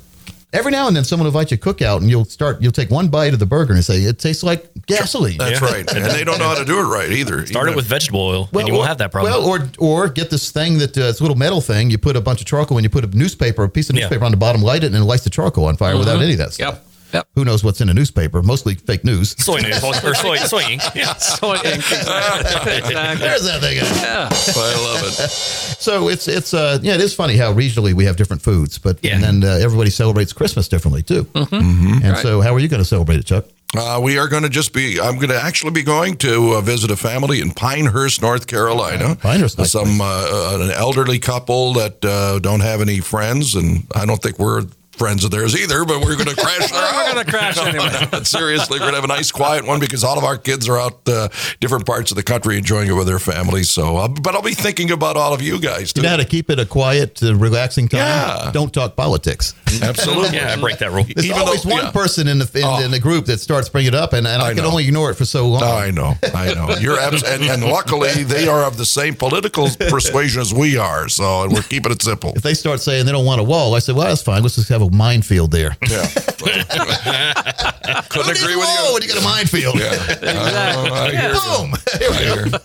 Every now and then, someone will invite you to cookout, and you'll start. You'll take one bite of the burger and say it tastes like gasoline. That's Yeah. right. And they don't know how to do it right either. Start it with vegetable oil, and you or, won't have that problem. Well, or or get this thing that uh, it's a little metal thing. You put a bunch of charcoal and you put a newspaper, a piece of Yeah. newspaper on the bottom, light it, and it lights the charcoal on fire without any of that stuff. Yep. Yep. Who knows what's in a newspaper? Mostly fake news. soy news [LAUGHS] or soy, soy ink. [LAUGHS] Yeah. Soy ink. [LAUGHS] Exactly. exactly. There's that thing. Yeah. I love it. So it's it's uh yeah it is funny how regionally we have different foods, but Yeah. and then uh, everybody celebrates Christmas differently too. Mm-hmm. And so how are you going to celebrate it, Chuck? Uh, we are going to just be, I'm going to actually be going to uh, visit a family in Pinehurst, North Carolina. Pinehurst, nice Some, uh, uh, an elderly couple that uh, don't have any friends, and I don't think we're friends of theirs either, but we're going to crash [LAUGHS] We're gonna crash [LAUGHS] anyway. But Seriously, we're going to have a nice, quiet one because all of our kids are out uh, different parts of the country enjoying it with their families. So, uh, but I'll be thinking about all of you guys too. You know how to keep it a quiet, uh, relaxing time? Yeah. Don't talk politics. Absolutely. [LAUGHS] Yeah, I break that rule. There's Even always though- one yeah. person in the in, Oh. in the group that starts bringing it up, and, and I, I can know. only ignore it for so long. I know, I know. You're abs- and, and luckily they are of the same political persuasion as we are. So, and we're keeping it simple. If they start saying they don't want a wall, I say, well, that's fine. Let's just have a minefield there. Yeah. [LAUGHS] Couldn't needs agree with you. when you got a minefield? Uh, I hear you. Boom! Here we go.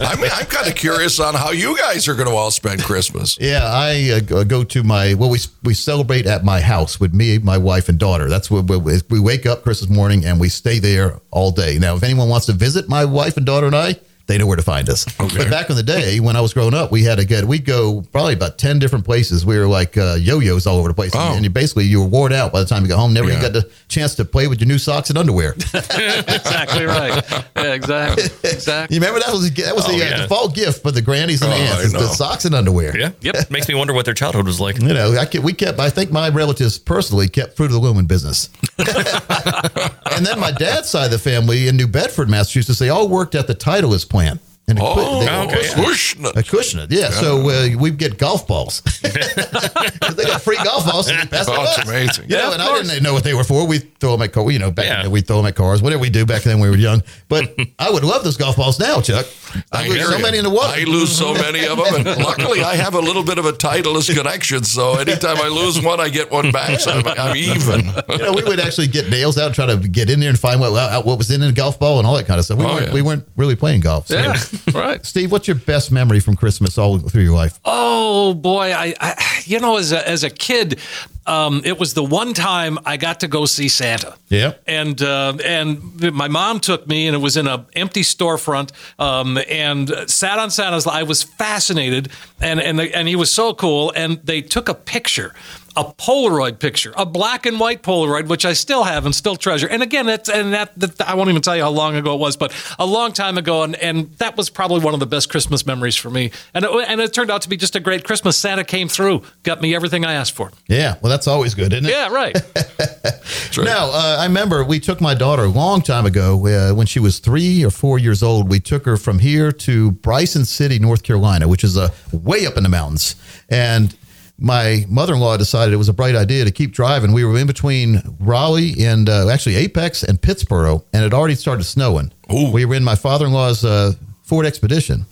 I mean, I'm kind of curious on how you guys are going to all spend Christmas. Yeah, I uh, go- go to my well. We we celebrate at my house with me, my wife, and daughter. That's what we, we wake up Christmas morning and we stay there all day. Now, if anyone wants to visit my wife and daughter and I, they know where to find us. Okay. But back in the day, when I was growing up, we had a good. We'd go probably about ten different places. We were like uh, yo-yos all over the place, Oh. and you basically you were worn out by the time you got home. Never even Yeah. got the chance to play with your new socks and underwear. [LAUGHS] exactly right. Yeah, exactly. Exactly. you remember that was that was Oh, the uh, yeah. default gift for the grannies and Oh, aunts is the socks and underwear. Yeah. Yep. [LAUGHS] Makes me wonder what their childhood was like. You know, I kept, we kept. I think my relatives personally kept Fruit of the Loom in business. [LAUGHS] and then my dad's side of the family in New Bedford, Massachusetts, they all worked at the Titleist plant. And Oh, they, okay, yeah. Acushnet. Acushnet, yeah. So uh, we get golf balls. [LAUGHS] [LAUGHS] they got free golf balls. And pass Oh, it's amazing. You know, Yeah, and of I didn't know what they were for. We throw them at cars. You know, back Yeah. then we throw them at cars. Whatever we do back then when we were young. But [LAUGHS] I would love those golf balls now, Chuck. I, lose so you. many in the water. I lose so many of them, and [LAUGHS] luckily I have a little bit of a Titleist connection. So anytime I lose one, I get one back. So I'm, I'm even. you know, we would actually get nails out, and try to get in there and find what what was in the golf ball and all that kind of stuff. We, Oh, weren't, yeah. we weren't really playing golf. So. Yeah, right. Steve, what's your best memory from Christmas all through your life? Oh boy, I, I you know as a as a kid, um, it was the one time I got to go see Santa. Yeah. and uh, and my mom took me, and it was in an empty storefront, um, and sat on Santa's. I was fascinated, and and and he was so cool, and they took a picture. A Polaroid picture, a black and white Polaroid, which I still have and still treasure. And again, that's and that, that I won't even tell you how long ago it was, but a long time ago, and, and that was probably one of the best Christmas memories for me. And it, and it turned out to be just a great Christmas. Santa came through, got me everything I asked for. Yeah, well, that's always good, isn't it? Yeah, right. [LAUGHS] Now, uh, I remember we took my daughter a long time ago uh, when she was three or four years old. We took her from here to Bryson City, North Carolina, which is uh, way up in the mountains. And my mother in law decided it was a bright idea to keep driving. We were in between Raleigh and uh, actually Apex and Pittsboro, and it already started snowing. We were in my father in law's uh, Ford Expedition.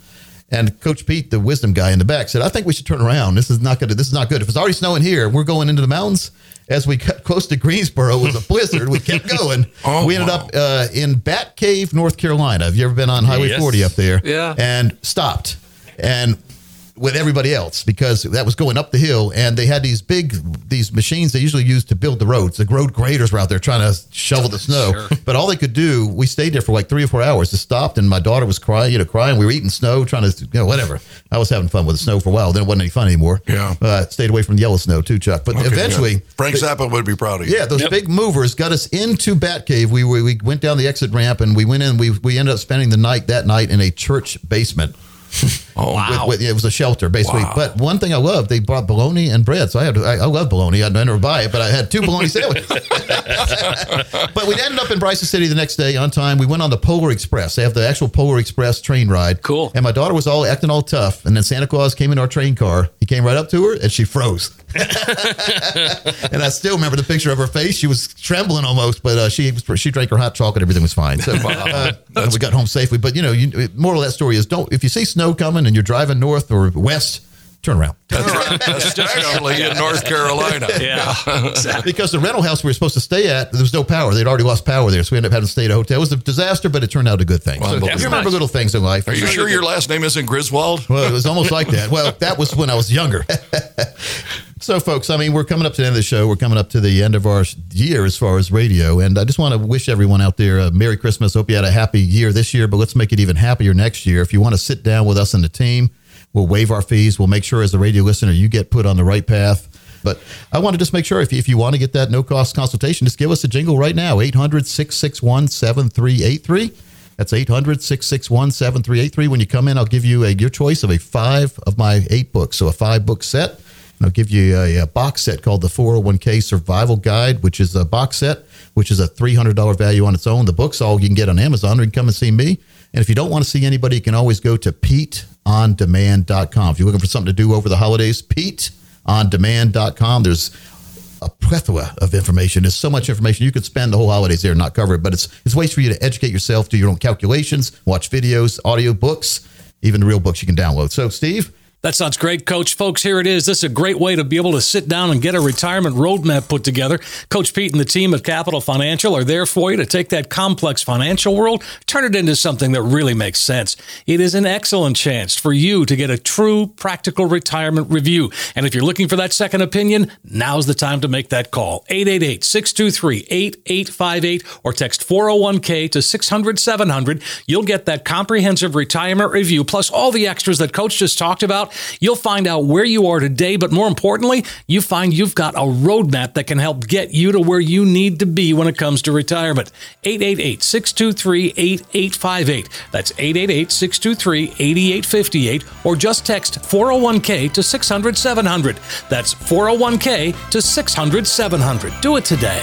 And Coach Pete, the wisdom guy in the back, said, "I think we should turn around. This is not good. This is not good. If it's already snowing here, we're going into the mountains." As we got [LAUGHS] close to Greensboro, it was a blizzard. We kept [LAUGHS] going. Oh, we ended wow. up uh, in Bat Cave, North Carolina. Have you ever been on Highway Yes. 40 up there? Yeah. And stopped. And with everybody else because that was going up the hill and they had these big these machines they usually use to build the roads the road graders were out there trying to shovel the snow but all they could do we stayed there for like three or four hours just stopped and my daughter was crying you know crying we were eating snow trying to you know whatever i was having fun with the snow for a while then it wasn't any fun anymore Yeah. uh, stayed away from the yellow snow too chuck but Okay, eventually yeah. Frank Zappa would be proud of you. yeah, those big movers got us into Bat Cave. We, we we went down the exit ramp and we went in. We we ended up spending the night that night in a church basement. Oh, With, with, yeah, it was a shelter basically. Wow. But one thing I loved, they brought bologna and bread. So I had, I, I love bologna. I'd never buy it, but I had two bologna sandwiches. [LAUGHS] but we ended up in Bryson City the next day on time. We went on the Polar Express. They have the actual Polar Express train ride. Cool. And my daughter was all acting all tough. And then Santa Claus came in our train car. He came right up to her and she froze. [LAUGHS] and I still remember the picture of her face. She was trembling almost, but uh, she she drank her hot chocolate. Everything was fine. So [LAUGHS] uh, and we got home safely. But you know, you, moral of that story is don't if you see snow coming and you're driving north or west, turn around. [LAUGHS] Especially in North Carolina. Yeah. Exactly. because the rental house we were supposed to stay at, there was no power. They'd already lost power there, so we ended up having to stay at a hotel. It was a disaster, but it turned out a good thing. So you remember little things in life. Are you sure your last name isn't Griswold? Well, it was almost like that. Well, that was when I was younger. So, folks, I mean, we're coming up to the end of the show. We're coming up to the end of our year as far as radio. And I just want to wish everyone out there a Merry Christmas. Hope you had a happy year this year, but let's make it even happier next year. If you want to sit down with us and the team, we'll waive our fees. We'll make sure, as a radio listener, you get put on the right path. But I want to just make sure if you, if you want to get that no cost consultation, just give us a jingle right now 800 661 7383. That's 800 661 7383. When you come in, I'll give you a, your choice of a five of my eight books. So a five book set. And I'll give you a, a box set called the 401k Survival Guide, which is a box set, which is a $300 value on its own. The book's all you can get on Amazon, or you can come and see me. And if you don't want to see anybody, you can always go to PeteOnDemand.com. If you're looking for something to do over the holidays, PeteOnDemand.com. There's a plethora of information. There's so much information you could spend the whole holidays there and not cover it. But it's it's ways for you to educate yourself, do your own calculations, watch videos, audio books, even real books you can download. So, Steve, that sounds great, Coach. Folks, here it is. This is a great way to be able to sit down and get a retirement roadmap put together. Coach Pete and the team at Capital Financial are there for you to take that complex financial world, turn it into something that really makes sense. It is an excellent chance for you to get a true practical retirement review. And if you're looking for that second opinion, now's the time to make that call. 888 623 8858 or text 401k to 600 700. You'll get that comprehensive retirement review plus all the extras that Coach just talked about You'll find out where you are today, but more importantly, you find you've got a roadmap that can help get you to where you need to be when it comes to retirement. 888 623 8858. That's 888 623 8858, or just text 401k to 600 700. That's 401k to 600 700. Do it today.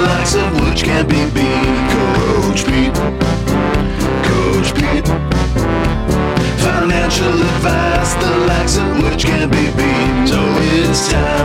likes of which can't be beat. Coach Pete, Coach Pete. Financial advice, the likes of which can't be beat. So it's time.